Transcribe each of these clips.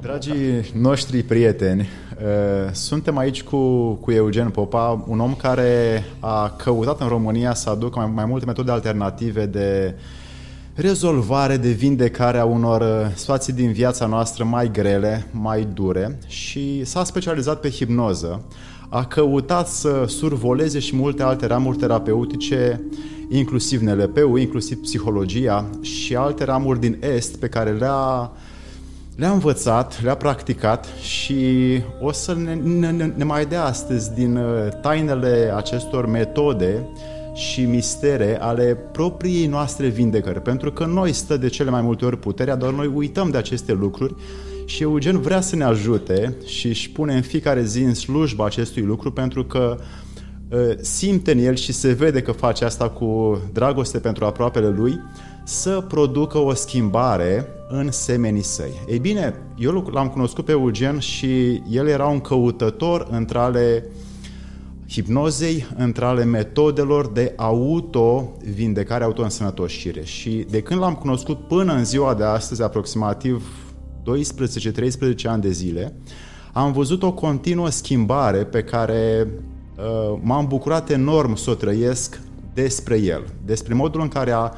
Dragii noștri prieteni, uh, suntem aici cu, cu Eugen Popa, un om care a căutat în România să aducă mai, mai multe metode alternative de rezolvare, de vindecare a unor uh, situații din viața noastră mai grele, mai dure și s-a specializat pe hipnoză. A căutat să survoleze și multe alte ramuri terapeutice, inclusiv NLP-ul, inclusiv psihologia și alte ramuri din Est pe care le-a le-a învățat, le-a practicat și o să ne, ne, ne mai dea astăzi din uh, tainele acestor metode și mistere ale propriei noastre vindecări. Pentru că noi stă de cele mai multe ori puterea, doar noi uităm de aceste lucruri și Eugen vrea să ne ajute și își pune în fiecare zi în slujba acestui lucru pentru că uh, simte în el și se vede că face asta cu dragoste pentru aproapele lui, să producă o schimbare în semenii săi. Ei bine, eu l-am cunoscut pe Eugen și el era un căutător între ale hipnozei, între ale metodelor de auto-vindecare, auto-însănătoșire. Și de când l-am cunoscut până în ziua de astăzi, aproximativ 12-13 ani de zile, am văzut o continuă schimbare pe care uh, m-am bucurat enorm să o trăiesc despre el, despre modul în care a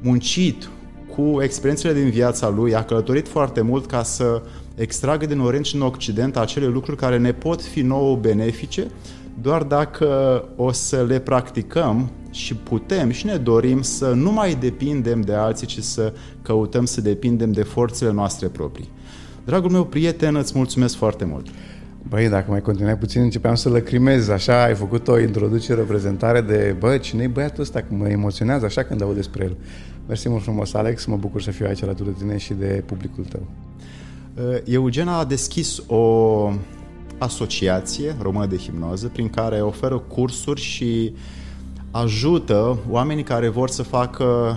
muncit cu experiențele din viața lui, a călătorit foarte mult ca să extragă din Orient și în Occident acele lucruri care ne pot fi nouă benefice, doar dacă o să le practicăm și putem și ne dorim să nu mai depindem de alții, ci să căutăm să depindem de forțele noastre proprii. Dragul meu prieten, îți mulțumesc foarte mult! Băi, dacă mai continuai puțin, începeam să lăcrimez. Așa, ai făcut o introducere, o prezentare de, bă, cine e băiatul ăsta? Că mă emoționează așa când aud despre el. Mersi mult frumos, Alex, mă bucur să fiu aici alături de tine și de publicul tău. Uh, Eugen a deschis o asociație română de hipnoză prin care oferă cursuri și ajută oamenii care vor să facă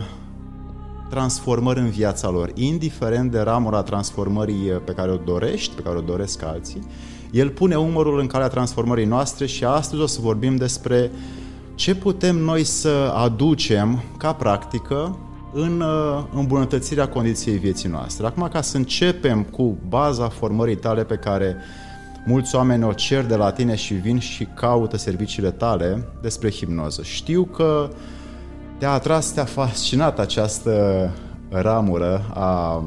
transformări în viața lor, indiferent de ramura transformării pe care o dorești, pe care o doresc alții, el pune umărul în calea transformării noastre și astăzi o să vorbim despre ce putem noi să aducem ca practică în uh, îmbunătățirea condiției vieții noastre. Acum, ca să începem cu baza formării tale pe care mulți oameni o cer de la tine și vin și caută serviciile tale despre hipnoză. Știu că te-a atras, te-a fascinat această ramură a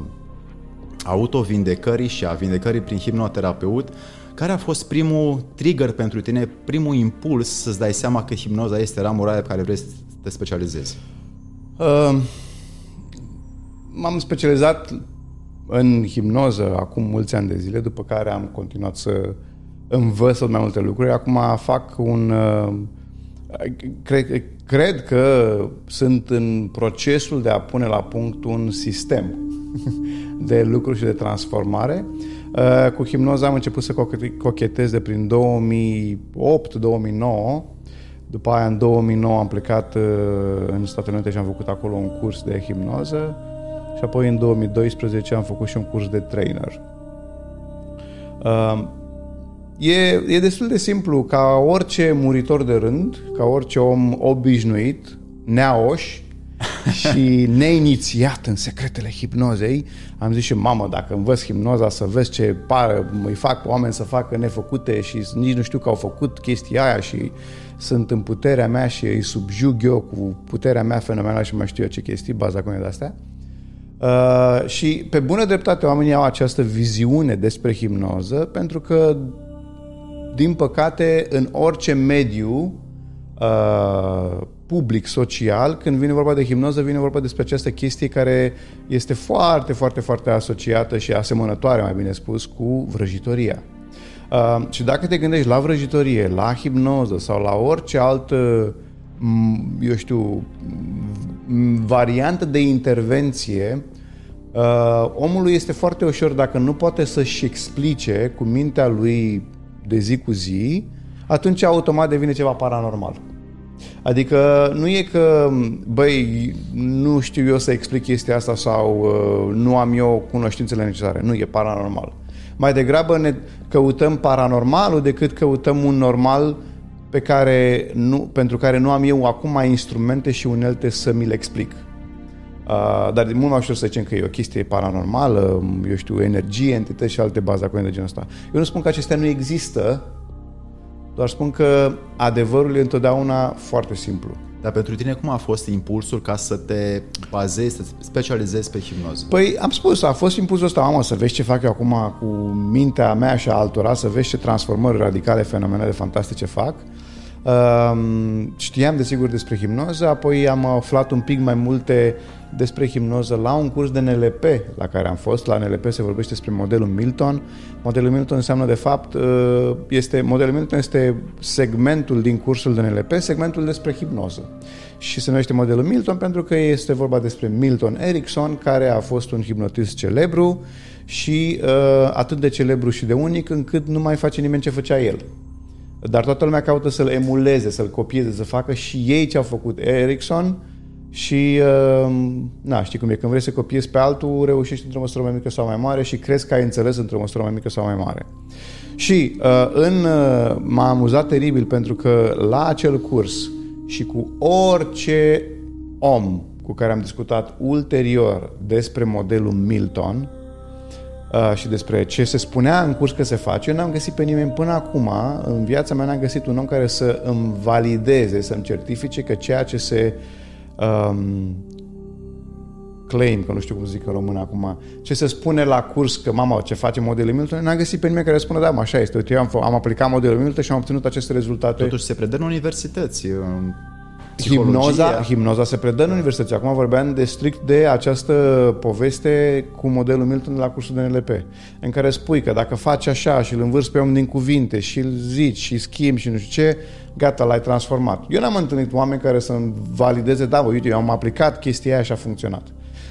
autovindecării și a vindecării prin hipnoterapeut. Care a fost primul trigger pentru tine, primul impuls să-ți dai seama că hipnoza este ramura aia pe care vrei să te specializezi? Uh, m-am specializat în hipnoză acum mulți ani de zile, după care am continuat să învăț tot mai multe lucruri. Acum fac un... Uh, cred, cred că sunt în procesul de a pune la punct un sistem de lucruri și de transformare. Uh, cu hipnoza am început să cochetez de prin 2008-2009. După aia, în 2009, am plecat uh, în Statele Unite și am făcut acolo un curs de hipnoză și apoi în 2012 am făcut și un curs de trainer. Uh, e, e destul de simplu, ca orice muritor de rând, ca orice om obișnuit, neaoș și neinițiat în secretele hipnozei, am zis și mamă, dacă învăț hipnoza să vezi ce pară, îi fac oameni să facă nefăcute și nici nu știu că au făcut chestia aia și sunt în puterea mea și îi subjug eu cu puterea mea fenomenală și mai știu eu ce chestii, baza cum e de astea. Uh, și pe bună dreptate oamenii au această viziune despre hipnoză pentru că, din păcate, în orice mediu uh, public, social, când vine vorba de hipnoză, vine vorba despre această chestie care este foarte, foarte, foarte asociată și asemănătoare, mai bine spus, cu vrăjitoria. Uh, și dacă te gândești la vrăjitorie, la hipnoză sau la orice altă, eu știu, variantă de intervenție, uh, omului este foarte ușor dacă nu poate să-și explice cu mintea lui de zi cu zi, atunci automat devine ceva paranormal. Adică nu e că, băi, nu știu eu să explic chestia asta sau uh, nu am eu cunoștințele necesare. Nu, e paranormal. Mai degrabă ne căutăm paranormalul decât căutăm un normal pe care nu, pentru care nu am eu acum mai instrumente și unelte să mi le explic. Uh, dar de mult mai ușor să zicem că e o chestie paranormală, eu știu, energie, entități și alte baze acolo de genul ăsta. Eu nu spun că acestea nu există, doar spun că adevărul e întotdeauna foarte simplu. Dar pentru tine cum a fost impulsul ca să te bazezi, să te specializezi pe hipnoză? Păi am spus, a fost impulsul ăsta, mamă, să vezi ce fac eu acum cu mintea mea și a altora, să vezi ce transformări radicale, fenomenale, fantastice fac. Uh, știam desigur despre hipnoză, apoi am aflat un pic mai multe despre hipnoză la un curs de NLP la care am fost. La NLP se vorbește despre modelul Milton. Modelul Milton înseamnă de fapt, uh, este, modelul Milton este segmentul din cursul de NLP, segmentul despre hipnoză. Și se numește modelul Milton pentru că este vorba despre Milton Erickson, care a fost un hipnotist celebru și uh, atât de celebru și de unic încât nu mai face nimeni ce făcea el. Dar toată lumea caută să-l emuleze, să-l copieze, să facă și ei ce au făcut Erickson și, uh, na, știi cum e, când vrei să copiezi pe altul, reușești într-o măsură mai mică sau mai mare și crezi că ai înțeles într-o măsură mai mică sau mai mare. Și uh, în, uh, m-a amuzat teribil pentru că la acel curs și cu orice om cu care am discutat ulterior despre modelul Milton, uh, și despre ce se spunea în curs că se face, eu n-am găsit pe nimeni până acum, în viața mea n-am găsit un om care să îmi valideze, să-mi certifice că ceea ce se um, claim, că nu știu cum zic în română acum, ce se spune la curs că, mama, ce face modelul Milton, n-am găsit pe nimeni care spune, da, mă, așa este, uite, eu am, am aplicat modelul Milton și am obținut aceste rezultate. Totuși se predă în universități, în Hipnoza, hipnoza se predă în universități. Acum vorbeam de strict de această poveste cu modelul Milton de la cursul de NLP, în care spui că dacă faci așa și îl învârți pe om din cuvinte și îl zici și schimbi și nu știu ce, gata, l-ai transformat. Eu n-am întâlnit oameni care să-mi valideze, da, bă, uite, eu am aplicat chestia aia și a funcționat.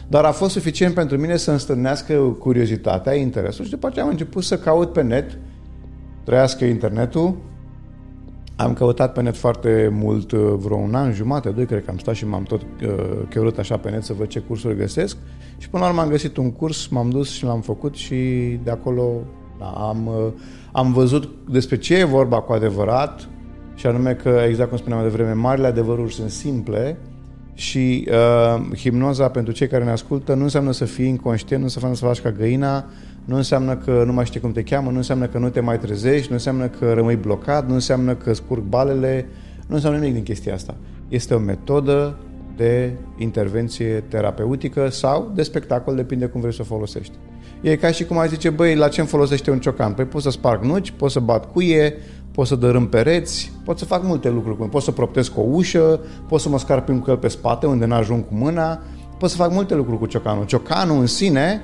Dar a fost suficient pentru mine să înstârnească curiozitatea, interesul și după aceea am început să caut pe net, trăiască internetul, am căutat pe net foarte mult, uh, vreo un an, jumate, doi, cred că am stat și m-am tot uh, căutat așa pe net să văd ce cursuri găsesc. Și până la urmă am găsit un curs, m-am dus și l-am făcut și de acolo da, am, uh, am văzut despre ce e vorba cu adevărat și anume că, exact cum spuneam de vreme, marile adevăruri sunt simple și uh, hipnoza pentru cei care ne ascultă nu înseamnă să fii inconștient, nu înseamnă să faci ca găina, nu înseamnă că nu mai știi cum te cheamă, nu înseamnă că nu te mai trezești, nu înseamnă că rămâi blocat, nu înseamnă că scurg balele, nu înseamnă nimic din chestia asta. Este o metodă de intervenție terapeutică sau de spectacol, depinde cum vrei să o folosești. E ca și cum ai zice, băi, la ce îmi folosește un ciocan? Păi pot să sparg nuci, pot să bat cuie, pot să dărâm pereți, pot să fac multe lucruri. Pot să proptez cu o ușă, pot să mă scarpim cu el pe spate unde n-ajung cu mâna, pot să fac multe lucruri cu ciocanul. Ciocanul în sine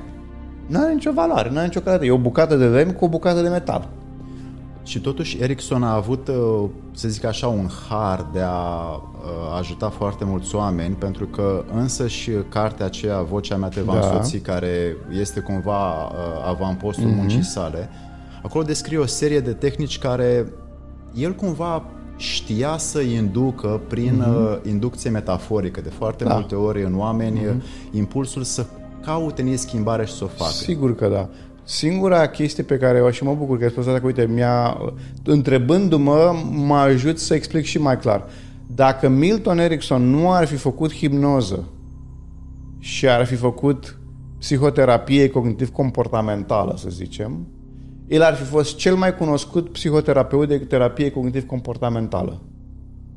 nu are nicio valoare, nu are nicio calitate. E o bucată de lemn cu o bucată de metal. Și totuși Ericsson a avut, uh, să zic așa, un har de a uh, ajuta foarte mulți oameni, pentru că însă și cartea aceea, Vocea mea te va da. însoți, care este cumva uh, avampostul mm-hmm. muncii sale, acolo descrie o serie de tehnici care el cumva știa să inducă prin mm-hmm. inducție metaforică de foarte da. multe ori în oameni mm-hmm. impulsul să caute în ei schimbare și să o facă. Sigur că da. Singura chestie pe care o și mă bucur că ai spus asta, că uite, mi-a, întrebându-mă, mă ajut să explic și mai clar. Dacă Milton Erickson nu ar fi făcut hipnoză și ar fi făcut psihoterapie cognitiv-comportamentală, să zicem, el ar fi fost cel mai cunoscut psihoterapeut de terapie cognitiv-comportamentală.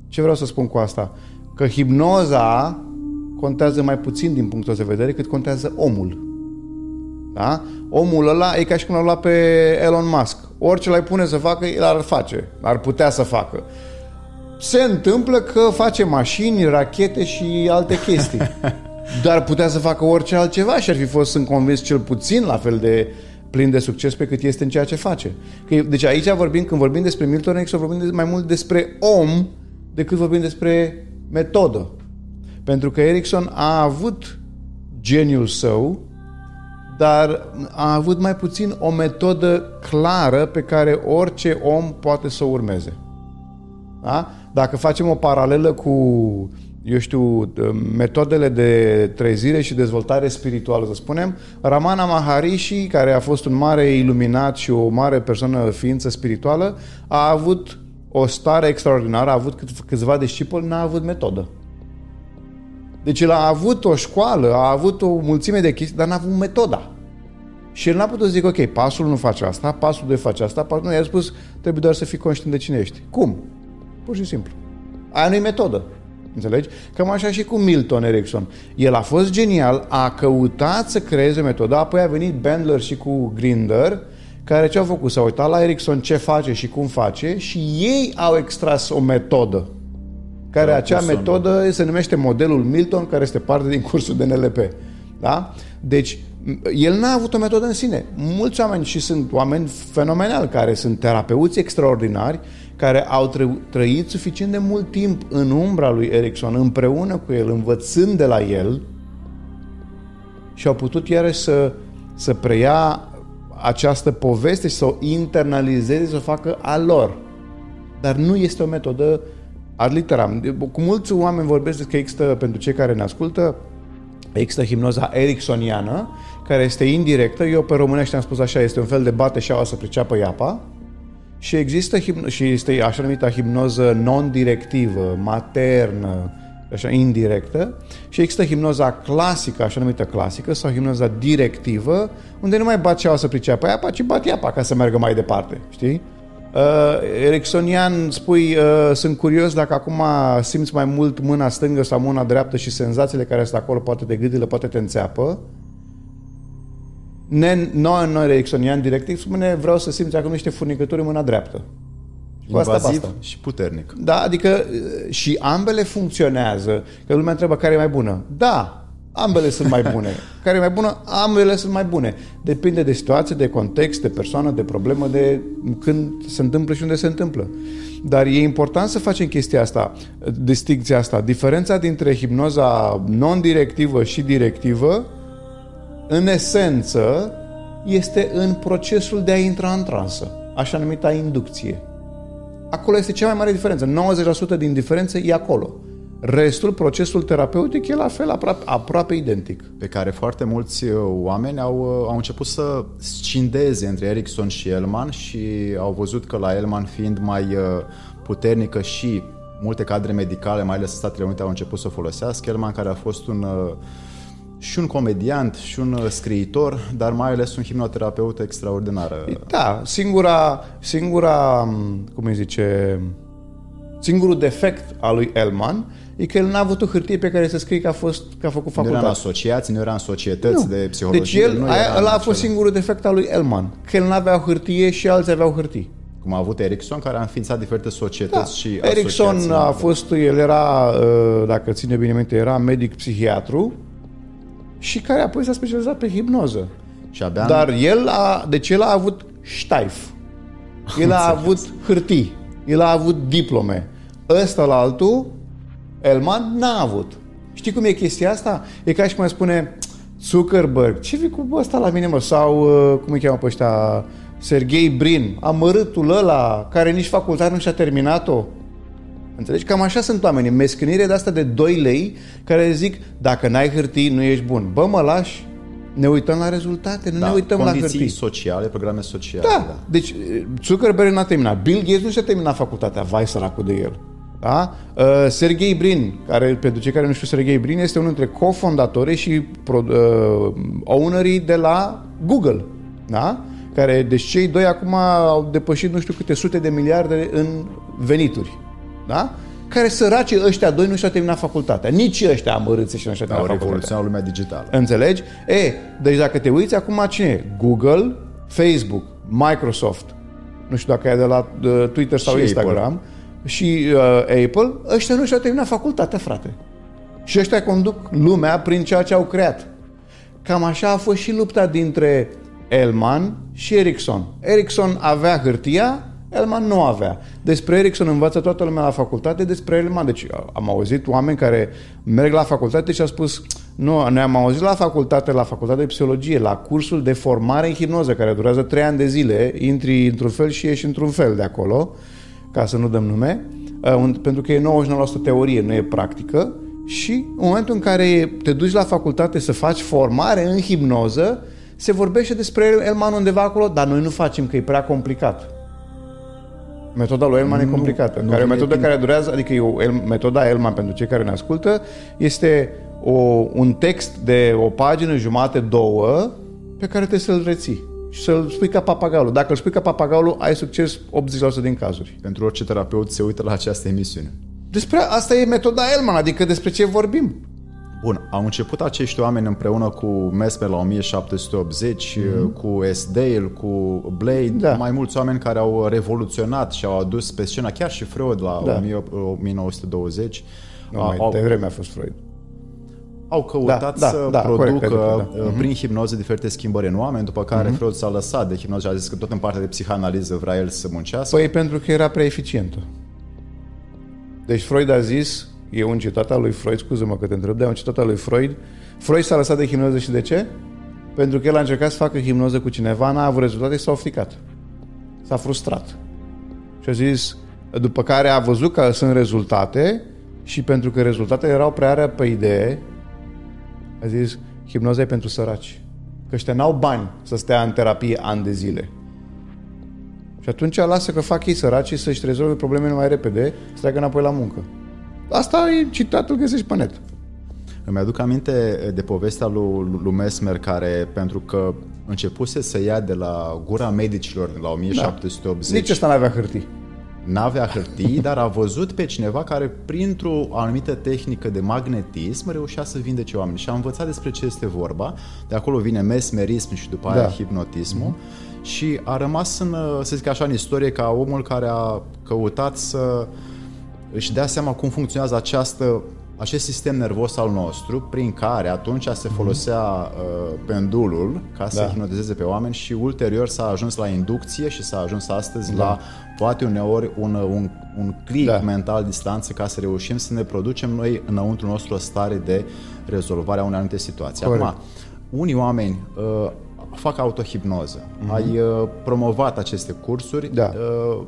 Ce vreau să spun cu asta? Că hipnoza contează mai puțin din punctul de vedere cât contează omul. Da? Omul ăla e ca și cum l-a luat pe Elon Musk. Orice l-ai pune să facă, el ar face. Ar putea să facă. Se întâmplă că face mașini, rachete și alte chestii. Dar putea să facă orice altceva și ar fi fost, sunt convins, cel puțin la fel de plin de succes pe cât este în ceea ce face. Deci aici vorbim, când vorbim despre Milton Erickson, vorbim mai mult despre om decât vorbim despre metodă. Pentru că Erickson a avut geniul său, dar a avut mai puțin o metodă clară pe care orice om poate să o urmeze. Da? Dacă facem o paralelă cu, eu știu, metodele de trezire și dezvoltare spirituală, să spunem, Ramana Maharishi, care a fost un mare iluminat și o mare persoană, ființă spirituală, a avut o stare extraordinară, a avut câțiva discipoli, n-a avut metodă. Deci el a avut o școală, a avut o mulțime de chestii, dar n-a avut metoda. Și el n-a putut să zic, ok, pasul nu face asta, pasul 2 face asta, pasul nu, i-a spus, trebuie doar să fii conștient de cine ești. Cum? Pur și simplu. Aia nu-i metodă. Înțelegi? Cam așa și cu Milton Erickson. El a fost genial, a căutat să creeze metoda, apoi a venit Bandler și cu Grinder, care ce au făcut? S-au uitat la Erickson ce face și cum face și ei au extras o metodă care Da, acea pus-o în- metodă se numește modelul Milton, care este parte din cursul de NLP. Da? Deci, m- el n-a avut o metodă în sine. Mulți oameni și sunt oameni fenomenali care sunt terapeuți extraordinari, care au tră- trăit suficient de mult timp în umbra lui Erickson, împreună cu el, învățând de la el și au putut iarăși să, să preia această poveste și să o internalizeze, să o facă a lor. Dar nu este o metodă ad literam. De- Cu mulți oameni vorbesc că există, pentru cei care ne ascultă, există hipnoza ericksoniană, care este indirectă. Eu pe românește am spus așa, este un fel de bate șaua să priceapă iapa. Și există hipno- și este așa numită hipnoză non-directivă, maternă, așa indirectă. Și există hipnoza clasică, așa numită clasică, sau hipnoza directivă, unde nu mai bat ceaua să priceapă iapa, ci bat iapa ca să meargă mai departe, știi? Uh, Ericksonian, spui, uh, sunt curios dacă acum simți mai mult mâna stângă sau mâna dreaptă și senzațiile care sunt acolo poate te gâdilă, poate te înțeapă. Ne, noi, noi Ericksonian directiv spune vreau să simți acum niște furnicături în mâna dreaptă. Cu asta Invaziv basta. și puternic. Da, adică uh, și ambele funcționează. Că lumea întreabă care e mai bună. Da, ambele sunt mai bune. Care e mai bună? Ambele sunt mai bune. Depinde de situație, de context, de persoană, de problemă, de când se întâmplă și unde se întâmplă. Dar e important să facem chestia asta, distincția asta. Diferența dintre hipnoza non-directivă și directivă, în esență, este în procesul de a intra în transă, așa numita inducție. Acolo este cea mai mare diferență. 90% din diferență e acolo. Restul, procesul terapeutic, e la fel aproape, aproape identic. pe care foarte mulți uh, oameni au, uh, au început să scindeze între Erickson și Elman și au văzut că la Elman fiind mai uh, puternică și multe cadre medicale, mai ales în Statele Unite, au început să o folosească. Elman care a fost un uh, și un comediant și un uh, scriitor, dar mai ales un hipnoterapeut extraordinar. Da, singura, singura, m, cum îi zice, singurul defect al lui Elman e că el n-a avut o hârtie pe care să scrie că a, fost, că a făcut Nu era în facultate. asociații, nu era în societăți de Deci psihologie. el, nu aia, era ăla a în fost acela. singurul defect al lui Elman, că el n-avea o hârtie și alții aveau hârtii. Cum a avut Erickson, care a înființat diferite Da. societăți și Erickson asociații. a fost, el era, uh, dacă ține bine minte, era medic-psihiatru și care apoi s-a specializat pe hipnoză. Și abia Dar el a, deci el a avut ștaif. El a avut hârtii. El a avut diplome. Ăsta la altul, Elman, n-a avut. Știi cum e chestia asta? E ca și cum ai spune Zuckerberg, ce vii cu ăsta la mine, mă? Sau, uh, cum îi cheamă pe ăștia, Sergei Brin, amărâtul ăla, care nici facultate nu și-a terminat-o. Înțelegi? Cam așa sunt oamenii. Mescânire de asta de 2 lei care zic, dacă n-ai hârtii, nu ești bun. Bă, mă lași, ne uităm la rezultate, nu da, ne uităm la condiții hârtii. sociale, programe sociale. Da, deci Zuckerberg n-a terminat. Bill Gates nu și-a terminat facultatea, vai săracul de el. Da? Uh, Sergey Brin, care, pentru cei care nu știu, Sergey Brin este unul dintre cofondatorii și pro, uh, ownerii de la Google. Da? Care, deci cei doi acum au depășit nu știu câte sute de miliarde în venituri. Da? Care săraci ăștia doi nu și-au terminat facultatea. Nici ăștia amărâți și nu și-au Au terminat facultatea. revoluționat lumea digitală. Înțelegi? E, deci dacă te uiți acum cine e? Google, Facebook, Microsoft, nu știu dacă e de la uh, Twitter sau Și Instagram, Apple. Și uh, Apple, ăștia nu și-au terminat facultatea, frate. Și ăștia conduc lumea prin ceea ce au creat. Cam așa a fost și lupta dintre Elman și Ericsson. Ericsson avea hârtia, Elman nu avea. Despre Ericsson învață toată lumea la facultate, despre Elman. Deci am auzit oameni care merg la facultate și au spus nu, noi am auzit la facultate, la facultate de psihologie, la cursul de formare în hipnoză, care durează trei ani de zile, intri într-un fel și ieși într-un fel de acolo, ca să nu dăm nume, uh, un- pentru că e 99% teorie, nu e practică, și în momentul în care te duci la facultate să faci formare în hipnoză, se vorbește despre Elman undeva acolo, dar noi nu facem, că e prea complicat. Metoda lui Elman e Nu, complicată. nu care e o vine metodă din- care durează, adică e o, el, metoda Elman pentru cei care ne ascultă, este o, un text de o pagină, jumate, două, pe care trebuie să-l reții și să-l spui ca papagaulul. Dacă îl spui ca papagaulul, ai succes 80% din cazuri. Pentru orice terapeut se uită la această emisiune. Despre asta e metoda Elman, adică despre ce vorbim. Bun, au început acești oameni împreună cu Mesmer la 1780, mm-hmm. cu Esdale, cu Blade, da. mai mulți oameni care au revoluționat și au adus pe scena, chiar și Freud la da. 1920. Nu, mai au, devreme a fost Freud. Au căutat da, să da, producă corect, da. prin mhm. hipnoză diferite schimbări în oameni, după care mm-hmm. Freud s-a lăsat de hipnoză și a zis că tot în partea de psihanaliză vrea el să muncească. Păi pentru că era prea eficientă. Deci Freud a zis, e un citat al lui Freud, scuză-mă că te întreb, dar e un citat al lui Freud. Freud s-a lăsat de hipnoză și de ce? Pentru că el a încercat să facă hipnoză cu cineva, n-a avut rezultate și s-a ofticat. S-a frustrat. Și a zis, după care a văzut că sunt rezultate și pentru că rezultatele erau prea pe idee, a zis, hipnoza e pentru săraci. Că ăștia n-au bani să stea în terapie ani de zile. Și atunci lasă că fac ei săracii să-și rezolve problemele mai repede, să treacă înapoi la muncă. Asta e citatul găsești pe net. Îmi aduc aminte de povestea lui, lui Mesmer care, pentru că începuse să ia de la gura medicilor la 1780... Da. Nici ăsta n-avea hârtii. N-avea hârtii, dar a văzut pe cineva care, printr-o anumită tehnică de magnetism, reușea să vindece oameni. Și a învățat despre ce este vorba. De acolo vine mesmerism și după aia da. hipnotismul. Mm-hmm și a rămas în, să zic așa, în istorie ca omul care a căutat să își dea seama cum funcționează această, acest sistem nervos al nostru, prin care atunci se mhm. folosea uh, pendulul ca să da. hipnotizeze pe oameni și ulterior s-a ajuns la inducție și s-a ajuns astăzi da. la poate uneori un, un, un click da. mental distanță ca să reușim să ne producem noi înăuntru nostru o stare de rezolvare a unei anumite situații. Corect. Acum, unii oameni uh, fac autohipnoză. Mm-hmm. Ai uh, promovat aceste cursuri. Da. Uh,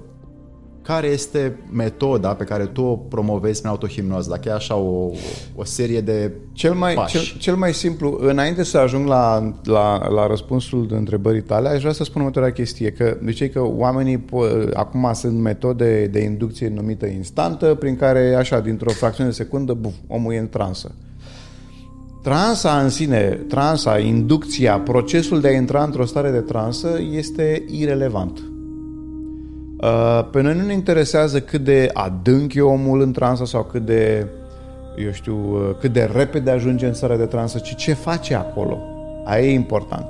care este metoda pe care tu o promovezi prin autohipnoză? Dacă e așa o, o serie de cel mai, pași. Cel, cel mai simplu, înainte să ajung la, la, la răspunsul de întrebării tale, aș vrea să spun următoarea chestie, că ziceai că oamenii acum sunt metode de inducție numită instantă, prin care, așa, dintr-o fracțiune de secundă, buf, omul e în transă. Transa în sine, transa, inducția, procesul de a intra într-o stare de transă este irelevant. Uh, pe noi nu ne interesează cât de adânc e omul în transă sau cât de, eu știu, uh, cât de repede ajunge în stare de transă, ci ce face acolo. Aia e important.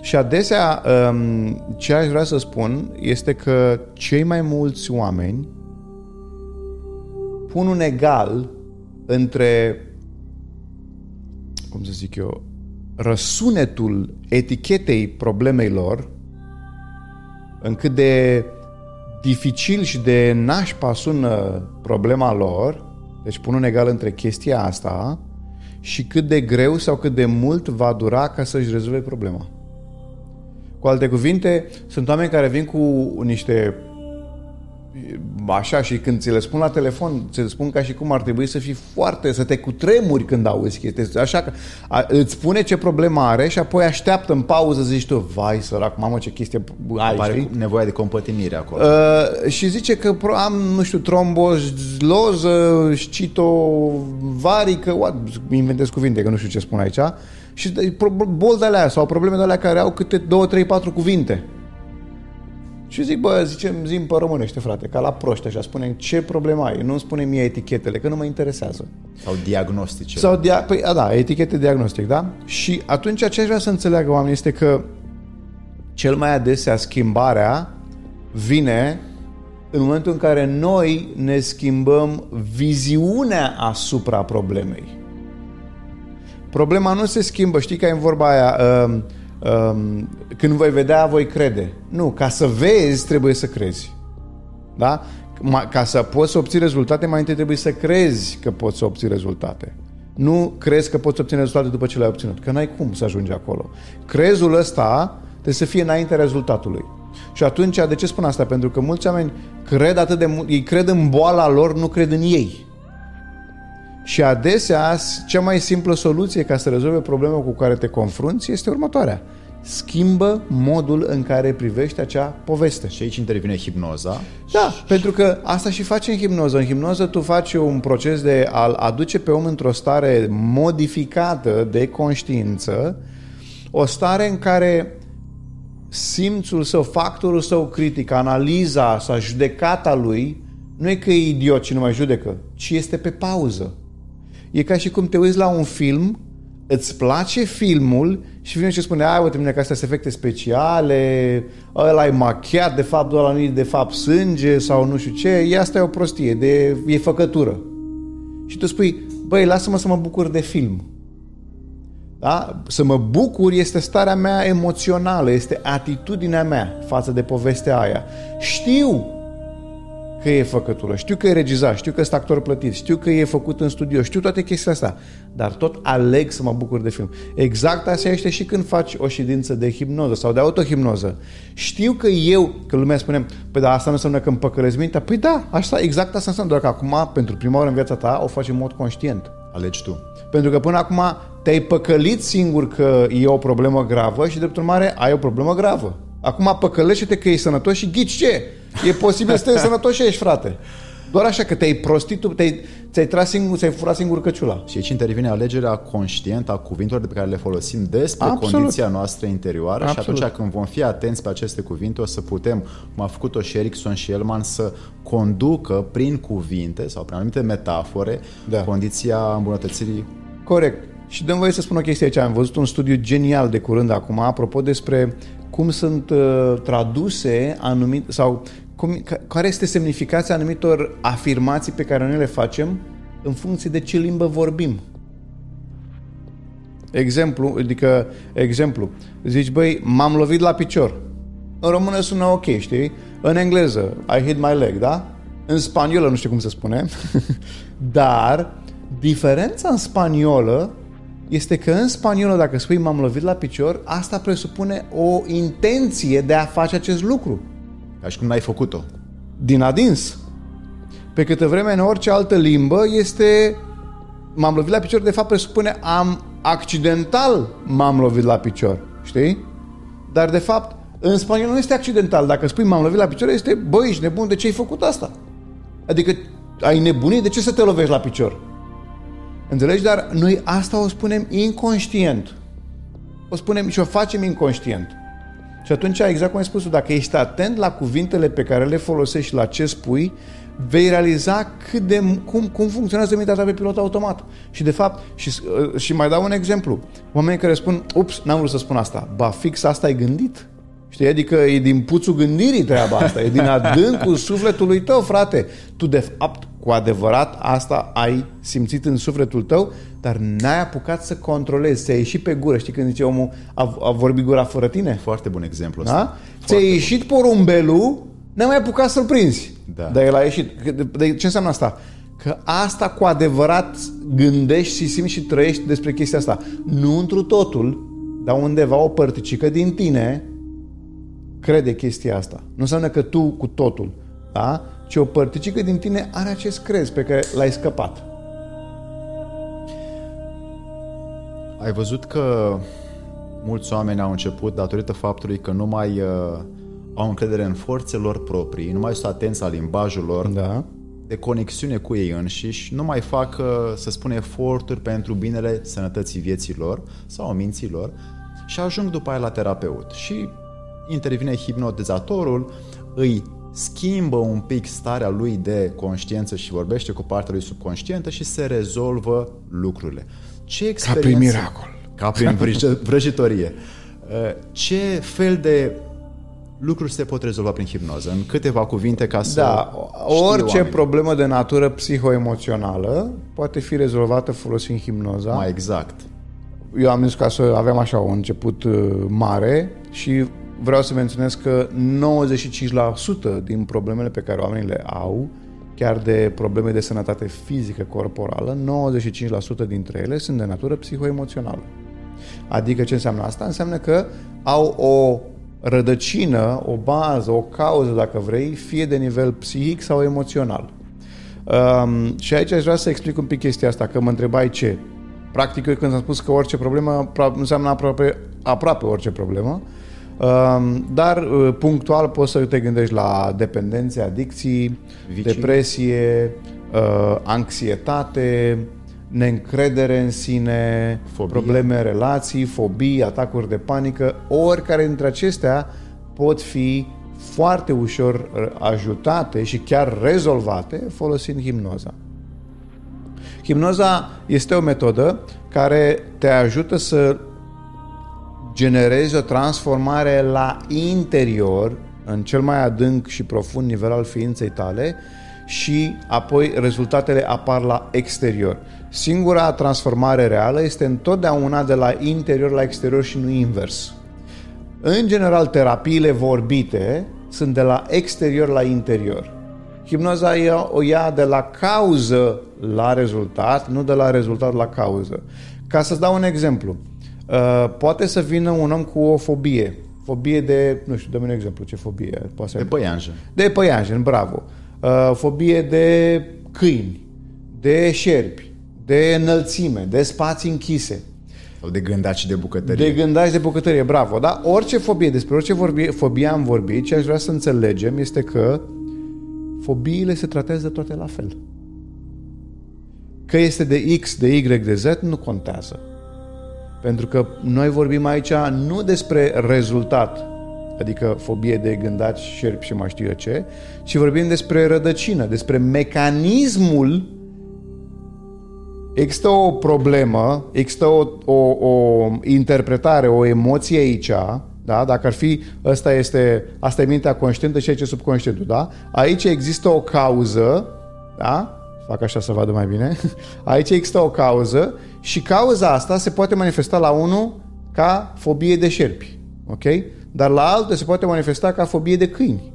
Și adesea, um, ce aș vrea să spun este că cei mai mulți oameni pun un egal între cum să zic eu, răsunetul etichetei problemei lor, încât de dificil și de nașpa sună problema lor, deci pun un egal între chestia asta și cât de greu sau cât de mult va dura ca să-și rezolve problema. Cu alte cuvinte, sunt oameni care vin cu niște așa și când ți le spun la telefon, ți le spun ca și cum ar trebui să fii foarte, să te cutremuri când auzi chestii. Așa că a, îți spune ce problemă are și apoi așteaptă în pauză, zici tu, vai sărac, mamă ce chestie ai, Pare știi? nevoia de compătimire acolo. Uh, și zice că am, nu știu, trombozloză, varică, what, inventez cuvinte, că nu știu ce spun aici, și bol de alea sau probleme de alea care au câte două, trei, patru cuvinte. Și zic, bă, zicem, zim pe românește, frate, ca la proști așa, spunem ce problemă ai, nu spune mie etichetele, că nu mă interesează. Sau diagnostice. Sau, dia- păi, a, da, etichete diagnostic, da? Și atunci ce aș vrea să înțeleagă oamenii este că cel mai adesea schimbarea vine în momentul în care noi ne schimbăm viziunea asupra problemei. Problema nu se schimbă, știi că e în vorba aia, uh, um, când voi vedea, voi crede. Nu, ca să vezi, trebuie să crezi. Da? Ca să poți să obții rezultate, mai întâi trebuie să crezi că poți să obții rezultate. Nu crezi că poți să obține rezultate după ce le-ai obținut, că n-ai cum să ajungi acolo. Crezul ăsta trebuie să fie înaintea rezultatului. Și atunci, de ce spun asta? Pentru că mulți oameni cred atât de mult, ei cred în boala lor, nu cred în ei. Și adesea, cea mai simplă soluție ca să rezolve problema cu care te confrunți este următoarea schimbă modul în care privești acea poveste. Și aici intervine hipnoza. Da, și... pentru că asta și face în hipnoză. În hipnoză tu faci un proces de a aduce pe om într-o stare modificată de conștiință, o stare în care simțul său, factorul său critic, analiza sau judecata lui, nu e că e idiot și nu mai judecă, ci este pe pauză. E ca și cum te uiți la un film, îți place filmul și vine și spune, ai, uite mine că astea sunt efecte speciale, ăla e machiat, de fapt ăla nu e de fapt sânge sau nu știu ce, e asta e o prostie, de, e făcătură. Și tu spui, băi, lasă-mă să mă bucur de film. Da? Să mă bucur este starea mea emoțională, este atitudinea mea față de povestea aia. Știu că e făcătură, știu că e regizat, știu că sunt actor plătit, știu că e făcut în studio, știu toate chestiile astea, dar tot aleg să mă bucur de film. Exact așa este și când faci o ședință de hipnoză sau de autohipnoză. Știu că eu, că lumea spune, păi da, asta nu înseamnă că îmi păcălezi mintea, păi da, așa, exact asta înseamnă, doar că acum, pentru prima oară în viața ta, o faci în mod conștient. Alegi tu. Pentru că până acum te-ai păcălit singur că e o problemă gravă și, drept urmare, ai o problemă gravă. Acum păcălește-te că e sănătos și ghici ce? E posibil să te sănătos și ești, frate. Doar așa că te-ai prostit, te-ai, ți-ai tras singur, ți-ai furat singur căciula. Și aici intervine alegerea conștientă a cuvintelor pe care le folosim despre Absolut. condiția noastră interioară Absolut. și atunci când vom fi atenți pe aceste cuvinte o să putem, cum a făcut-o și Erickson și Elman, să conducă prin cuvinte sau prin anumite metafore da. condiția îmbunătățirii. Corect. Și dăm voie să spun o chestie aici. Am văzut un studiu genial de curând acum, apropo despre cum sunt uh, traduse anumite sau cum, care este semnificația anumitor afirmații pe care noi le facem în funcție de ce limbă vorbim. Exemplu, adică, exemplu, zici, băi, m-am lovit la picior. În română sună ok, știi? În engleză, I hit my leg, da? În spaniolă nu știu cum se spune. Dar diferența în spaniolă este că în spaniolă, dacă spui m-am lovit la picior, asta presupune o intenție de a face acest lucru. Ca și cum n-ai făcut-o. Din adins. Pe câtă vreme în orice altă limbă este m-am lovit la picior, de fapt presupune am accidental m-am lovit la picior. Știi? Dar de fapt, în spaniolă nu este accidental. Dacă spui m-am lovit la picior, este băi, ești nebun, de ce ai făcut asta? Adică ai nebunit, de ce să te lovești la picior? Înțelegi? Dar noi asta o spunem inconștient. O spunem și o facem inconștient. Și atunci, exact cum ai spus dacă ești atent la cuvintele pe care le folosești și la ce spui, vei realiza cât de, cum, cum funcționează mintea ta pe pilot automat. Și de fapt, și, uh, și mai dau un exemplu. Oamenii care spun, ups, n-am vrut să spun asta. Ba, fix asta ai gândit. Știi? Adică e din puțul gândirii treaba asta, e din adâncul sufletului tău, frate. Tu, de fapt, cu adevărat, asta ai simțit în sufletul tău, dar n-ai apucat să controlezi, ți-a ieșit pe gură. Știi când zice omul, a, a vorbit gura fără tine? Foarte bun exemplu ăsta. Da? Ți-a ieșit porumbelul, n-ai mai apucat să-l prinzi. Da. Dar el a ieșit. De, ce înseamnă asta? Că asta cu adevărat gândești și simți și trăiești despre chestia asta. Nu întru totul, dar undeva o părticică din tine crede chestia asta. Nu înseamnă că tu cu totul, da? ci o părticică din tine are acest crez pe care l-ai scăpat. Ai văzut că mulți oameni au început, datorită faptului că nu mai uh, au încredere în forțele lor proprii, nu mai sunt atenți la limbajul lor, da. de conexiune cu ei înșiși, nu mai fac, uh, să spune, eforturi pentru binele sănătății vieții lor sau minții lor și ajung după aia la terapeut. Și intervine hipnotizatorul, îi schimbă un pic starea lui de conștiință și vorbește cu partea lui subconștientă și se rezolvă lucrurile. Ce experiență... Ca prin miracol. Ca prin vrăjitorie. Uh, ce fel de lucruri se pot rezolva prin hipnoză? În câteva cuvinte ca să Da, orice oamenii. problemă de natură psihoemoțională poate fi rezolvată folosind hipnoza. Mai exact. Eu am zis ca să avem așa un început uh, mare și vreau să menționez că 95% din problemele pe care oamenii le au, chiar de probleme de sănătate fizică corporală, 95% dintre ele sunt de natură psihoemoțională. Adică ce înseamnă asta? Înseamnă că au o rădăcină, o bază, o cauză, dacă vrei, fie de nivel psihic sau emoțional. Um, și aici aș vrea să explic un pic chestia asta, că mă întrebai ce. Practic, eu când am spus că orice problemă înseamnă aproape, aproape orice problemă, um, dar uh, punctual poți să te gândești la dependențe, adicții, Vicii. depresie, uh, anxietate, neîncredere în sine, Fobie. probleme în relații, fobii, atacuri de panică, oricare dintre acestea pot fi foarte ușor uh, ajutate și chiar rezolvate folosind hipnoza. Hipnoza este o metodă care te ajută să generezi o transformare la interior, în cel mai adânc și profund nivel al ființei tale și apoi rezultatele apar la exterior. Singura transformare reală este întotdeauna de la interior la exterior și nu invers. În general, terapiile vorbite sunt de la exterior la interior. Hipnoza o ia de la cauză la rezultat, nu de la rezultat la cauză. Ca să-ți dau un exemplu, uh, poate să vină un om cu o fobie, fobie de, nu știu, dă un exemplu, ce fobie poate să De păianjen. De păianjen, bravo. Uh, fobie de câini, de șerpi, de înălțime, de spații închise. Sau de gândaci de bucătărie. De gândaci de bucătărie, bravo. Da? Orice fobie, despre orice fobie, fobie am vorbit, ce aș vrea să înțelegem este că fobiile se tratează toate la fel. Că este de X, de Y, de Z, nu contează. Pentru că noi vorbim aici nu despre rezultat, adică fobie de gândaci, șerpi și mai știu eu ce, ci vorbim despre rădăcină, despre mecanismul Există o problemă, există o, o, o interpretare, o emoție aici, da? Dacă ar fi, asta este, asta e mintea conștientă și aici e subconștientul, da? Aici există o cauză, da? Fac așa să vadă mai bine. Aici există o cauză și cauza asta se poate manifesta la unul ca fobie de șerpi, ok? Dar la altul se poate manifesta ca fobie de câini.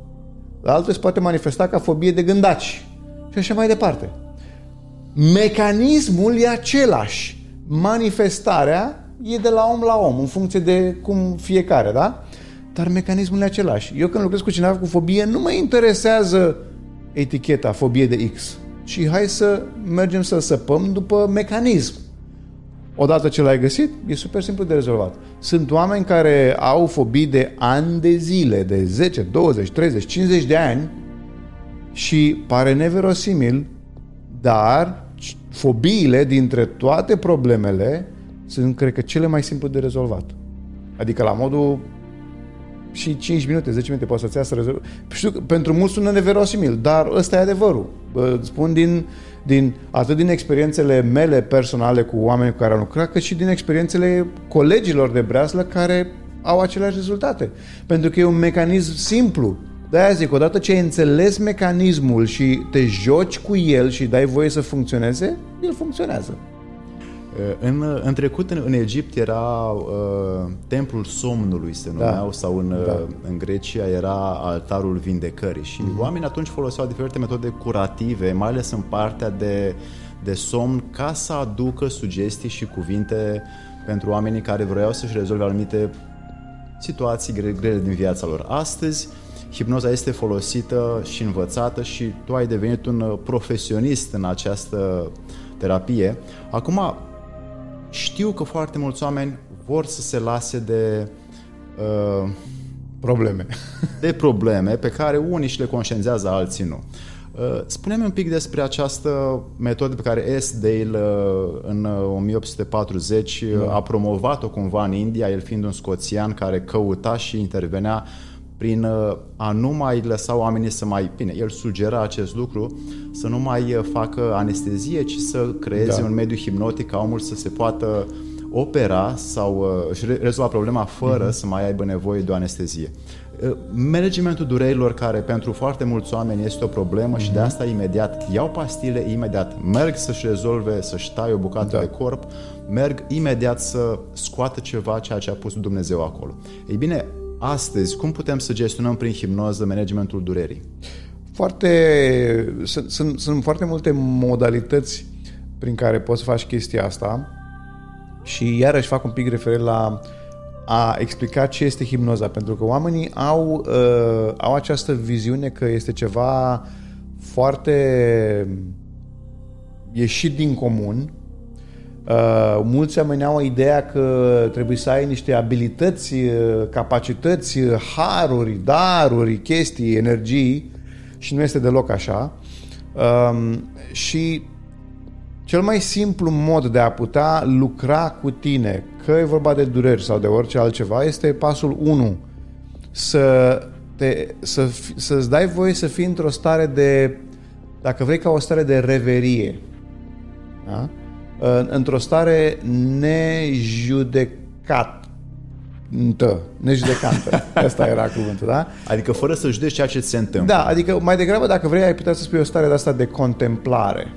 La altul se poate manifesta ca fobie de gândaci. Și așa mai departe. Mecanismul e același. Manifestarea e de la om la om, în funcție de cum fiecare, da? Dar mecanismul e același. Eu când lucrez cu cineva cu fobie, nu mă interesează eticheta fobie de X, ci hai să mergem să săpăm după mecanism. Odată ce l-ai găsit, e super simplu de rezolvat. Sunt oameni care au fobii de ani de zile, de 10, 20, 30, 50 de ani și pare neverosimil, dar fobiile dintre toate problemele sunt, cred că, cele mai simplu de rezolvat. Adică la modul și 5 minute, 10 minute poate să-ți ia să rezolvi. Știu că pentru mulți sună neverosimil, dar ăsta e adevărul. Bă, spun din, din, atât din experiențele mele personale cu oameni cu care am lucrat, cât și din experiențele colegilor de breaslă care au aceleași rezultate. Pentru că e un mecanism simplu. De-aia zic, odată ce ai înțeles mecanismul și te joci cu el și dai voie să funcționeze, el funcționează. În, în trecut, în, în Egipt, era uh, templul somnului, se da. numeau, da. sau în, da. Uh, în Grecia era altarul vindecării. Și uh-huh. oamenii atunci foloseau diferite metode curative, mai ales în partea de, de somn, ca să aducă sugestii și cuvinte pentru oamenii care vreau să-și rezolve anumite situații grele din viața lor. Astăzi, hipnoza este folosită și învățată și tu ai devenit un uh, profesionist în această terapie. Acum, știu că foarte mulți oameni vor să se lase de uh, probleme. de probleme pe care unii și le conștientizează, alții nu. Uh, spune-mi un pic despre această metodă pe care S. Dale uh, în 1840 uh, da. a promovat-o cumva în India, el fiind un scoțian care căuta și intervenea prin a nu mai lăsa oamenii să mai... Bine, el sugera acest lucru, să nu mai facă anestezie, ci să creeze da. un mediu hipnotic ca omul să se poată opera sau își rezolva problema fără mm-hmm. să mai aibă nevoie de o anestezie. Managementul durerilor, care pentru foarte mulți oameni este o problemă mm-hmm. și de mhm. asta imediat iau pastile, imediat merg să-și rezolve, să-și taie o bucată da. de corp, merg imediat să scoată ceva, ceea ce a pus Dumnezeu acolo. Ei bine, astăzi, cum putem să gestionăm prin hipnoză managementul durerii? Foarte, sunt, sunt, sunt foarte multe modalități prin care poți să faci chestia asta și iarăși fac un pic referire la a explica ce este hipnoza, pentru că oamenii au, uh, au această viziune că este ceva foarte ieșit din comun, Uh, mulți oameni au ideea că trebuie să ai niște abilități, uh, capacități, uh, haruri, daruri, chestii, energii și nu este deloc așa. Uh, și cel mai simplu mod de a putea lucra cu tine, că e vorba de dureri sau de orice altceva, este pasul 1. Să te, să, să-ți dai voie să fii într-o stare de, dacă vrei ca o stare de reverie. Da? Într-o stare nejudecat. Nejudecantă. Asta era cuvântul, da? Adică fără să judeci ceea ce se întâmplă. Da, adică mai degrabă dacă vrei ai putea să spui o stare de asta de contemplare.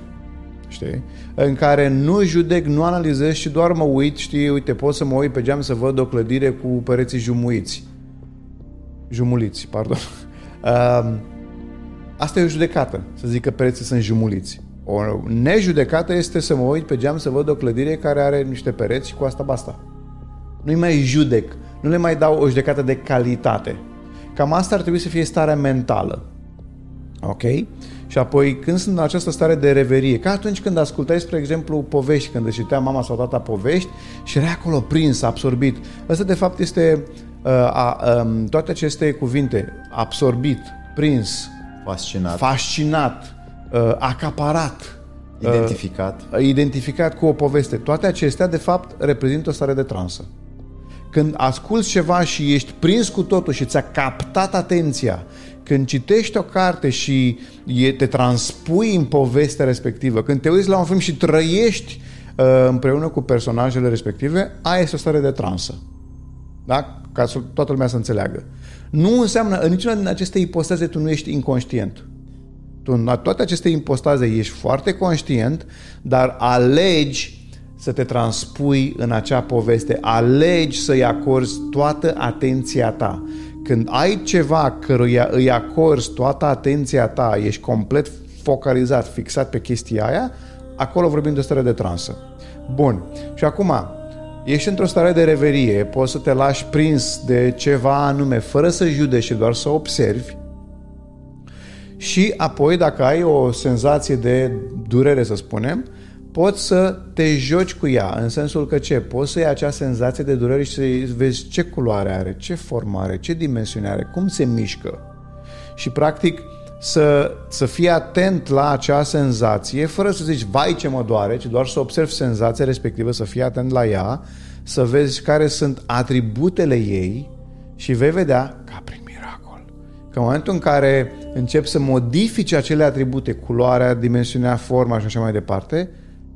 Știi? În care nu judec, nu analizez și doar mă uit, știi, uite, pot să mă uit pe geam să văd o clădire cu pereții jumuiți. Jumuliți, pardon. Asta e o judecată, să zic că pereții sunt jumuliți. O nejudecată este să mă uit pe geam să văd o clădire care are niște pereți și cu asta basta. Nu-i mai judec, nu le mai dau o judecată de calitate. Cam asta ar trebui să fie starea mentală. Ok? Și apoi, când sunt în această stare de reverie, ca atunci când ascultai, spre exemplu, povești, când își citea mama sau tata povești și era acolo prins, absorbit. Asta, de fapt, este uh, a, um, toate aceste cuvinte, absorbit, prins, fascinat, fascinat uh, acaparat, identificat. Uh, identificat cu o poveste. Toate acestea, de fapt, reprezintă o stare de transă. Când asculți ceva și ești prins cu totul și ți-a captat atenția, când citești o carte și te transpui în povestea respectivă, când te uiți la un film și trăiești uh, împreună cu personajele respective, aia este o stare de transă. Da? Ca să toată lumea să înțeleagă. Nu înseamnă, în niciuna din aceste ipostaze tu nu ești inconștient. Tu în toate aceste impostaze ești foarte conștient, dar alegi să te transpui în acea poveste, alegi să-i acorzi toată atenția ta. Când ai ceva căruia îi acorzi toată atenția ta, ești complet focalizat, fixat pe chestia aia, acolo vorbim de stare de transă. Bun. Și acum, ești într-o stare de reverie, poți să te lași prins de ceva anume, fără să judeci și doar să observi, și apoi, dacă ai o senzație de durere, să spunem, poți să te joci cu ea, în sensul că ce? Poți să iei acea senzație de durere și să vezi ce culoare are, ce formă are, ce dimensiune are, cum se mișcă. Și, practic, să, să fii atent la acea senzație, fără să zici, vai ce mă doare, ci doar să observi senzația respectivă, să fii atent la ea, să vezi care sunt atributele ei și vei vedea, ca prin miracol, că în momentul în care încep să modifice acele atribute, culoarea, dimensiunea, forma și așa mai departe,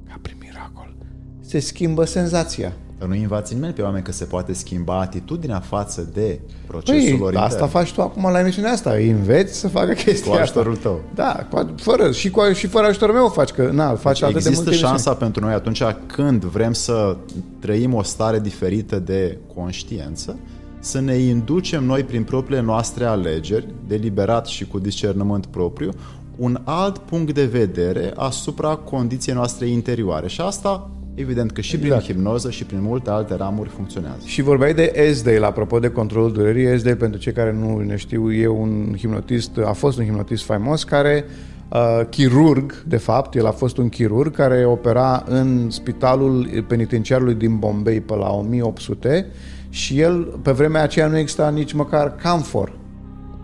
ca prin miracol, se schimbă senzația. Dar nu învați nimeni pe oameni că se poate schimba atitudinea față de procesul păi, lor asta intern. faci tu acum la emisiunea asta. Îi înveți să facă chestia Cu ajutorul asta. tău. Da, fără, și, cu, și fără ajutorul meu faci, că na, faci deci atât există de multe șansa emisiuni. pentru noi atunci când vrem să trăim o stare diferită de conștiență, să ne inducem noi prin propriile noastre alegeri, deliberat și cu discernământ propriu, un alt punct de vedere asupra condiției noastre interioare. Și asta, evident că și exact. prin hipnoză și prin multe alte ramuri funcționează. Și vorbeai de SDA, apropo de controlul durerii. SDA, pentru cei care nu ne știu, e un hipnotist, a fost un hipnotist faimos care uh, chirurg, de fapt, el a fost un chirurg care opera în spitalul penitenciarului din Bombay pe la 1800 și el, pe vremea aceea, nu exista nici măcar camfor.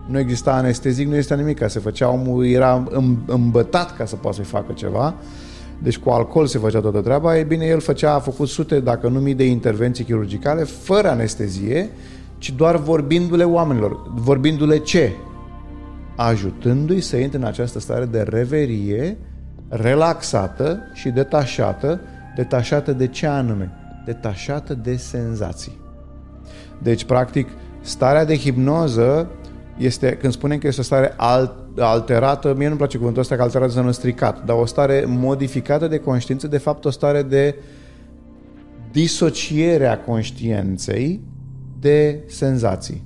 Nu exista anestezic, nu exista nimic. Se făcea omul, era îmbătat ca să poată să-i facă ceva. Deci cu alcool se făcea toată treaba. E bine, el făcea, a făcut sute, dacă nu mii de intervenții chirurgicale, fără anestezie, ci doar vorbindu-le oamenilor. Vorbindu-le ce? Ajutându-i să intre în această stare de reverie, relaxată și detașată. Detașată de ce anume? Detașată de senzații. Deci, practic, starea de hipnoză este, când spunem că este o stare alterată, mie nu-mi place cuvântul ăsta că alterată înseamnă stricat, dar o stare modificată de conștiință, de fapt o stare de disociere a conștiinței de senzații.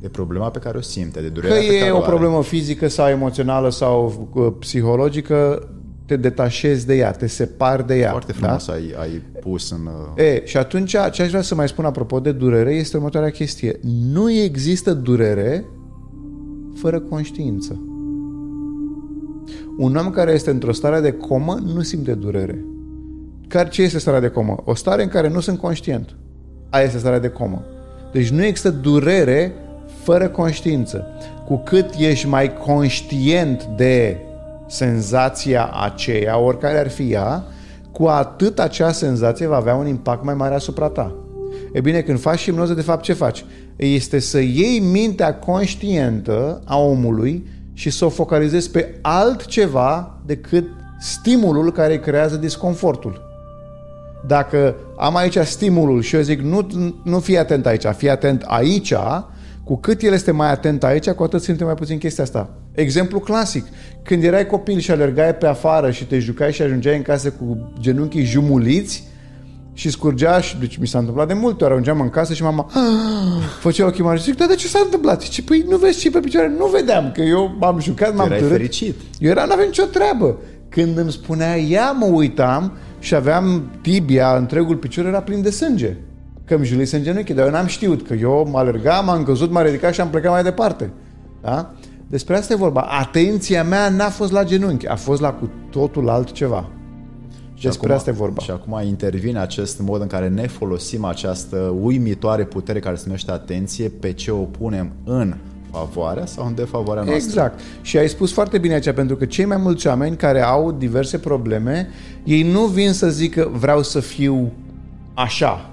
De problema pe care o simte, de durerea că pe care e o, o problemă fizică sau emoțională sau uh, psihologică, te detașezi de ea, te separi de ea. Foarte frumos da? ai, ai pus în... Uh, e, și atunci ce aș vrea să mai spun apropo de durere este următoarea chestie. Nu există durere fără conștiință. Un om care este într-o stare de comă nu simte durere. Care, ce este starea de comă? O stare în care nu sunt conștient. Aia este starea de comă. Deci nu există durere fără conștiință. Cu cât ești mai conștient de senzația aceea, oricare ar fi ea, cu atât acea senzație va avea un impact mai mare asupra ta. E bine, când faci hipnoză, de fapt ce faci? Este să iei mintea conștientă a omului și să o focalizezi pe altceva decât stimulul care creează disconfortul. Dacă am aici stimulul și eu zic nu, nu fii atent aici, fii atent aici, cu cât el este mai atent aici, cu atât simte mai puțin chestia asta. Exemplu clasic. Când erai copil și alergai pe afară și te jucai și ajungeai în casă cu genunchii jumuliți și scurgea și, deci mi s-a întâmplat de multe ori, ajungeam în casă și mama ah, făcea ochii mari și zic, dar de ce s-a întâmplat? Și păi nu vezi ce pe picioare? Nu vedeam, că eu m-am jucat, m-am Erai târât. fericit. Eu eram, n-aveam nicio treabă. Când îmi spunea ea, mă uitam și aveam tibia, întregul picior era plin de sânge. Că îmi julise în genunchi, dar eu n-am știut că eu mă alergam, m-am căzut, m-am ridicat și am plecat mai departe. Da? Despre asta e vorba. Atenția mea n-a fost la genunchi, a fost la cu totul altceva. Și Despre acum, asta e vorba. Și acum intervine acest mod în care ne folosim această uimitoare putere care se numește atenție pe ce o punem în favoarea sau în defavoarea noastră. Exact. Și ai spus foarte bine aici, pentru că cei mai mulți oameni care au diverse probleme, ei nu vin să zică vreau să fiu așa.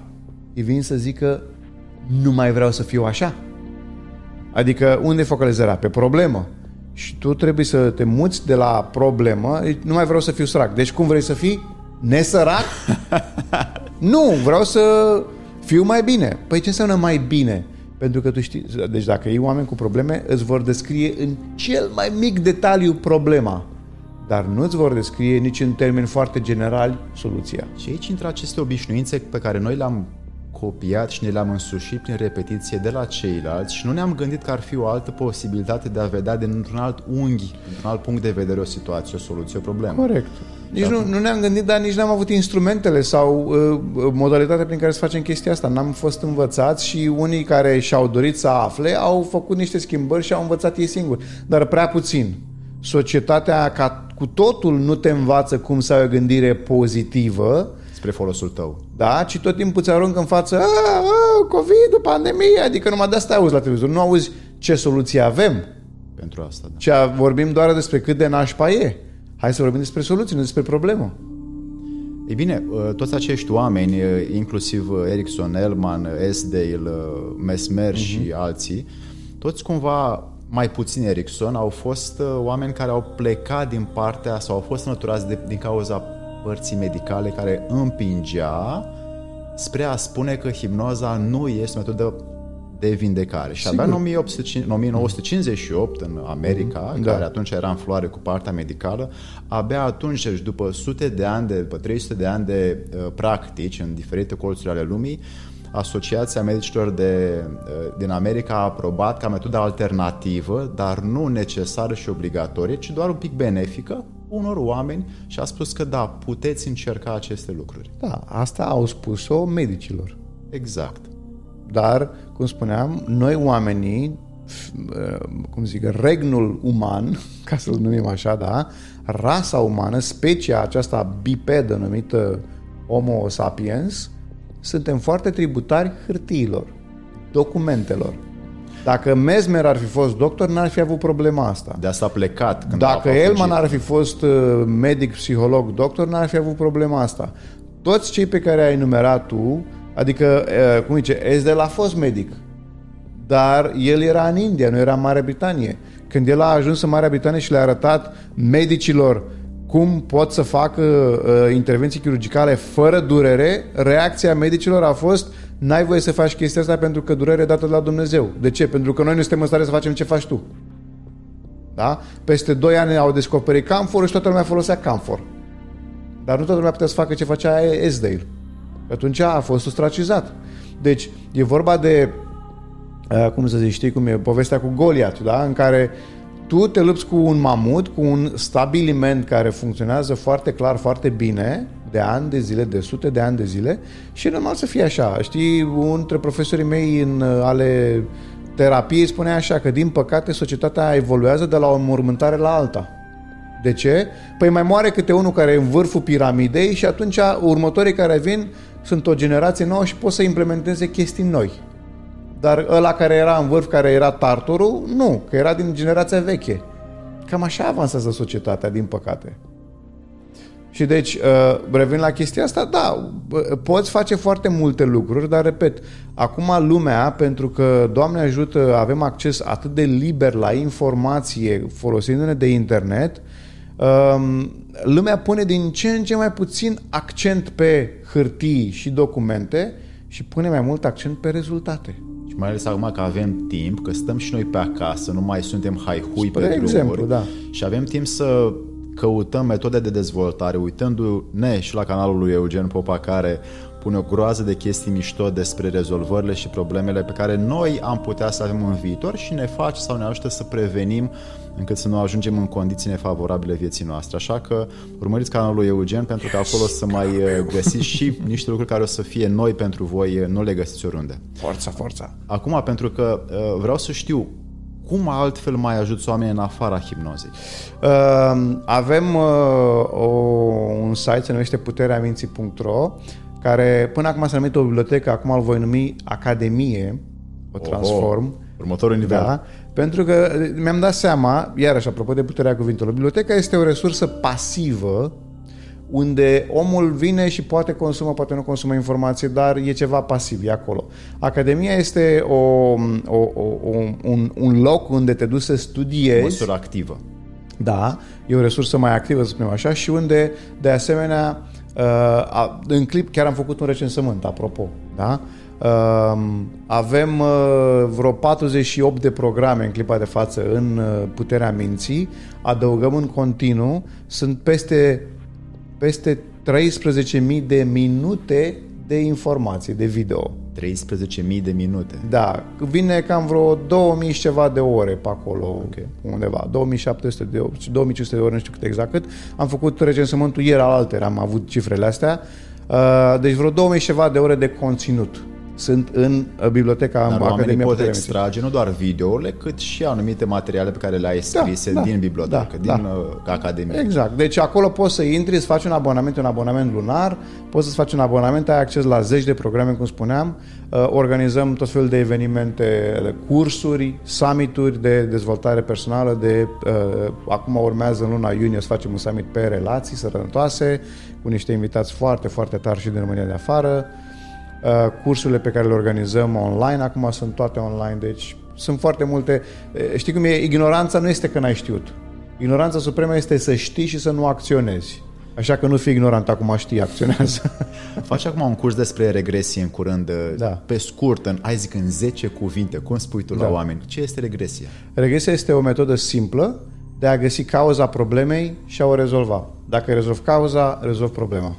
Ei vin să zică nu mai vreau să fiu așa. Adică unde e focalizarea? Pe problemă. Și tu trebuie să te muți de la problemă, nu mai vreau să fiu sărac. Deci cum vrei să fii? Nesărac? nu, vreau să fiu mai bine. Păi ce înseamnă mai bine? Pentru că tu știi, deci dacă ei oameni cu probleme, îți vor descrie în cel mai mic detaliu problema, dar nu îți vor descrie nici în termeni foarte generali soluția. Și aici intră aceste obișnuințe pe care noi le-am copiat și ne le-am însușit prin repetiție de la ceilalți și nu ne-am gândit că ar fi o altă posibilitate de a vedea dintr-un alt unghi, dintr-un alt punct de vedere o situație, o soluție, o problemă. Corect. Nici nu, nu ne-am gândit, dar nici n-am avut instrumentele sau uh, modalitatea prin care să facem chestia asta. N-am fost învățați și unii care și-au dorit să afle au făcut niște schimbări și au învățat ei singuri. Dar prea puțin. Societatea ca cu totul nu te învață cum să ai o gândire pozitivă, Spre folosul tău. da? ci tot timpul ți aruncă în față "A, a, COVID, pandemie, adică numai de asta auzi la televizor. Nu auzi ce soluție avem, Pentru asta, da. ci a- vorbim doar despre cât de nașpa e. Hai să vorbim despre soluții, nu despre problemă. Ei bine, uh, toți acești oameni, uh, inclusiv uh, Erickson, Elman, Esdale, Mesmer uh-huh. și alții, toți cumva mai puțin Erickson, au fost uh, oameni care au plecat din partea sau au fost înăturați de, din cauza părții medicale care împingea spre a spune că hipnoza nu este o metodă de vindecare. Și abia în 1850 în 1958, în America, Da. care atunci era în floare cu partea medicală, abia atunci, deci după sute de ani, de, după 300 de ani de uh, practici în diferite colțuri ale lumii, Asociația Medicilor de, uh, din America a aprobat ca metodă alternativă, dar nu necesară și obligatorie, ci doar un pic benefică unor oameni și a spus că da, puteți încerca aceste lucruri. Da, asta au spus-o medicilor. Exact. Dar, cum spuneam, noi oamenii, f- uh, cum zic, regnul uman, ca să-l numim așa, da, rasa umană, specia aceasta bipedă numită Homo sapiens, suntem foarte tributari hârtiilor, documentelor. Dacă Mesmer ar fi fost doctor, n-ar fi avut problema asta. De asta a plecat. Când Dacă a Elman fugit. ar fi fost uh, medic, psiholog, doctor, n-ar fi avut problema asta. Toți cei pe care ai enumerat tu, adică, uh, cum zice, Esdel a fost medic, dar el era în India, nu era în Marea Britanie. Când el a ajuns în Marea Britanie și le-a arătat medicilor cum pot să facă uh, intervenții chirurgicale fără durere, reacția medicilor a fost n-ai voie să faci chestia asta pentru că durerea e dată de la Dumnezeu. De ce? Pentru că noi nu suntem în stare să facem ce faci tu. Da? Peste 2 ani au descoperit camfor și toată lumea folosea camfor. Dar nu toată lumea putea să facă ce făcea Esdale. Atunci a fost ostracizat. Deci, e vorba de, uh, cum să zici, știi cum e, povestea cu Goliat, da? în care tu te lupți cu un mamut, cu un stabiliment care funcționează foarte clar, foarte bine, de ani de zile, de sute de ani de zile și e normal să fie așa. Știi, unul dintre profesorii mei în uh, ale terapiei spunea așa că din păcate societatea evoluează de la o mormântare la alta. De ce? Păi mai moare câte unul care e în vârful piramidei și atunci următorii care vin sunt o generație nouă și pot să implementeze chestii noi. Dar ăla care era în vârf, care era tartorul, nu, că era din generația veche. Cam așa avansează societatea, din păcate. Și deci, uh, revin la chestia asta, da, poți face foarte multe lucruri, dar repet, acum lumea, pentru că, Doamne ajută, avem acces atât de liber la informație folosindu-ne de internet, um, lumea pune din ce în ce mai puțin accent pe hârtii și documente și pune mai mult accent pe rezultate. Și mai ales acum că avem timp, că stăm și noi pe acasă, nu mai suntem haihui pe drumuri exemplu, da. și avem timp să căutăm metode de dezvoltare, uitându-ne și la canalul lui Eugen Popa care pune o groază de chestii mișto despre rezolvările și problemele pe care noi am putea să avem în viitor și ne face sau ne ajută să prevenim încât să nu ajungem în condiții nefavorabile vieții noastre. Așa că urmăriți canalul lui Eugen pentru că acolo o să mai uh, găsiți și niște lucruri care o să fie noi pentru voi, uh, nu le găsiți oriunde. Forța, forța! Acum, pentru că uh, vreau să știu cum altfel mai ajuți oamenii în afara hipnozei? Uh, avem uh, o, un site, se numește putereaminții.ro care până acum s-a numit o bibliotecă, acum îl voi numi Academie, o transform. Oho, următorul nivel. Da, pentru că mi-am dat seama, iarăși apropo de puterea cuvintelor, biblioteca este o resursă pasivă unde omul vine și poate consumă, poate nu consumă informație, dar e ceva pasiv, e acolo. Academia este o, o, o, un, un loc unde te duci să studiezi. Măsură activă. Da, e o resursă mai activă, să spunem așa, și unde, de asemenea, uh, în clip chiar am făcut un recensământ, apropo, da? Uh, avem uh, vreo 48 de programe în clipa de față în uh, puterea minții, adăugăm în continuu, sunt peste peste 13.000 de minute de informații, de video. 13.000 de minute. Da, vine cam vreo 2000 și ceva de ore pe acolo, okay. undeva, 2700 de ore, 2500 de ore, nu știu cât exact cât. Am făcut recensământul ieri al alter, am avut cifrele astea. Uh, deci vreo 2000 și ceva de ore de conținut sunt în uh, biblioteca Dar Academia pot extrage nu doar videourile, cât și anumite materiale pe care le-ai da, scrise da, din bibliotecă, da, din da. Uh, Academie. Exact. Deci acolo poți să intri, să faci un abonament, un abonament lunar, poți să faci un abonament, ai acces la zeci de programe, cum spuneam, uh, organizăm tot felul de evenimente, de cursuri, summituri de dezvoltare personală, de acum urmează în luna iunie să facem un summit pe relații sănătoase, cu niște invitați foarte, foarte tari și din România de afară. Uh, cursurile pe care le organizăm online, acum sunt toate online, deci sunt foarte multe. Uh, știi cum e? Ignoranța nu este că n-ai știut. Ignoranța supremă este să știi și să nu acționezi. Așa că nu fi ignorant, acum știi, acționează. Faci acum un curs despre regresie în curând, uh, da. pe scurt, în, hai zic în 10 cuvinte, cum spui tu da. la oameni? Ce este regresia? Regresia este o metodă simplă de a găsi cauza problemei și a o rezolva. Dacă rezolvi cauza, rezolvi problema.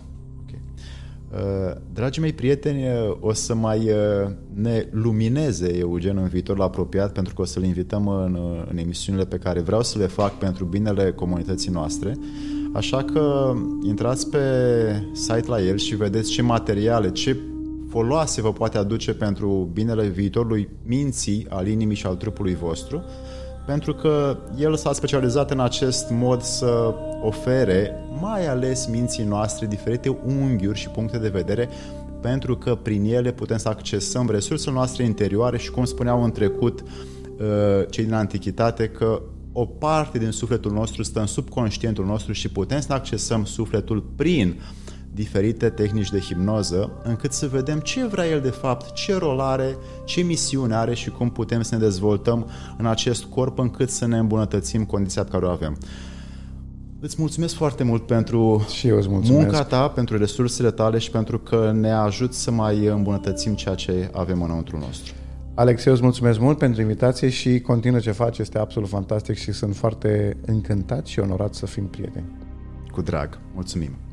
Uh, dragii mei prieteni, uh, o să mai uh, ne lumineze Eugen în viitorul apropiat pentru că o să-l invităm în, în emisiunile pe care vreau să le fac pentru binele comunității noastre. Așa că intrați pe site la el și vedeți ce materiale, ce foloase vă poate aduce pentru binele viitorului minții, al inimii și al trupului vostru pentru că el s-a specializat în acest mod să ofere, mai ales minții noastre, diferite unghiuri și puncte de vedere, pentru că prin ele putem să accesăm resursele noastre interioare și, cum spuneau în trecut uh, cei din Antichitate, că o parte din sufletul nostru stă în subconștientul nostru și putem să accesăm sufletul prin diferite tehnici de hipnoză, încât să vedem ce vrea el de fapt, ce rol are, ce misiune are și cum putem să ne dezvoltăm în acest corp încât să ne îmbunătățim condiția pe care o avem. Îți mulțumesc foarte mult pentru și eu munca ta, pentru resursele tale și pentru că ne ajut să mai îmbunătățim ceea ce avem înăuntru nostru. Alex, eu îți mulțumesc mult pentru invitație și continuă ce faci, este absolut fantastic și sunt foarte încântat și onorat să fim prieteni. Cu drag, mulțumim!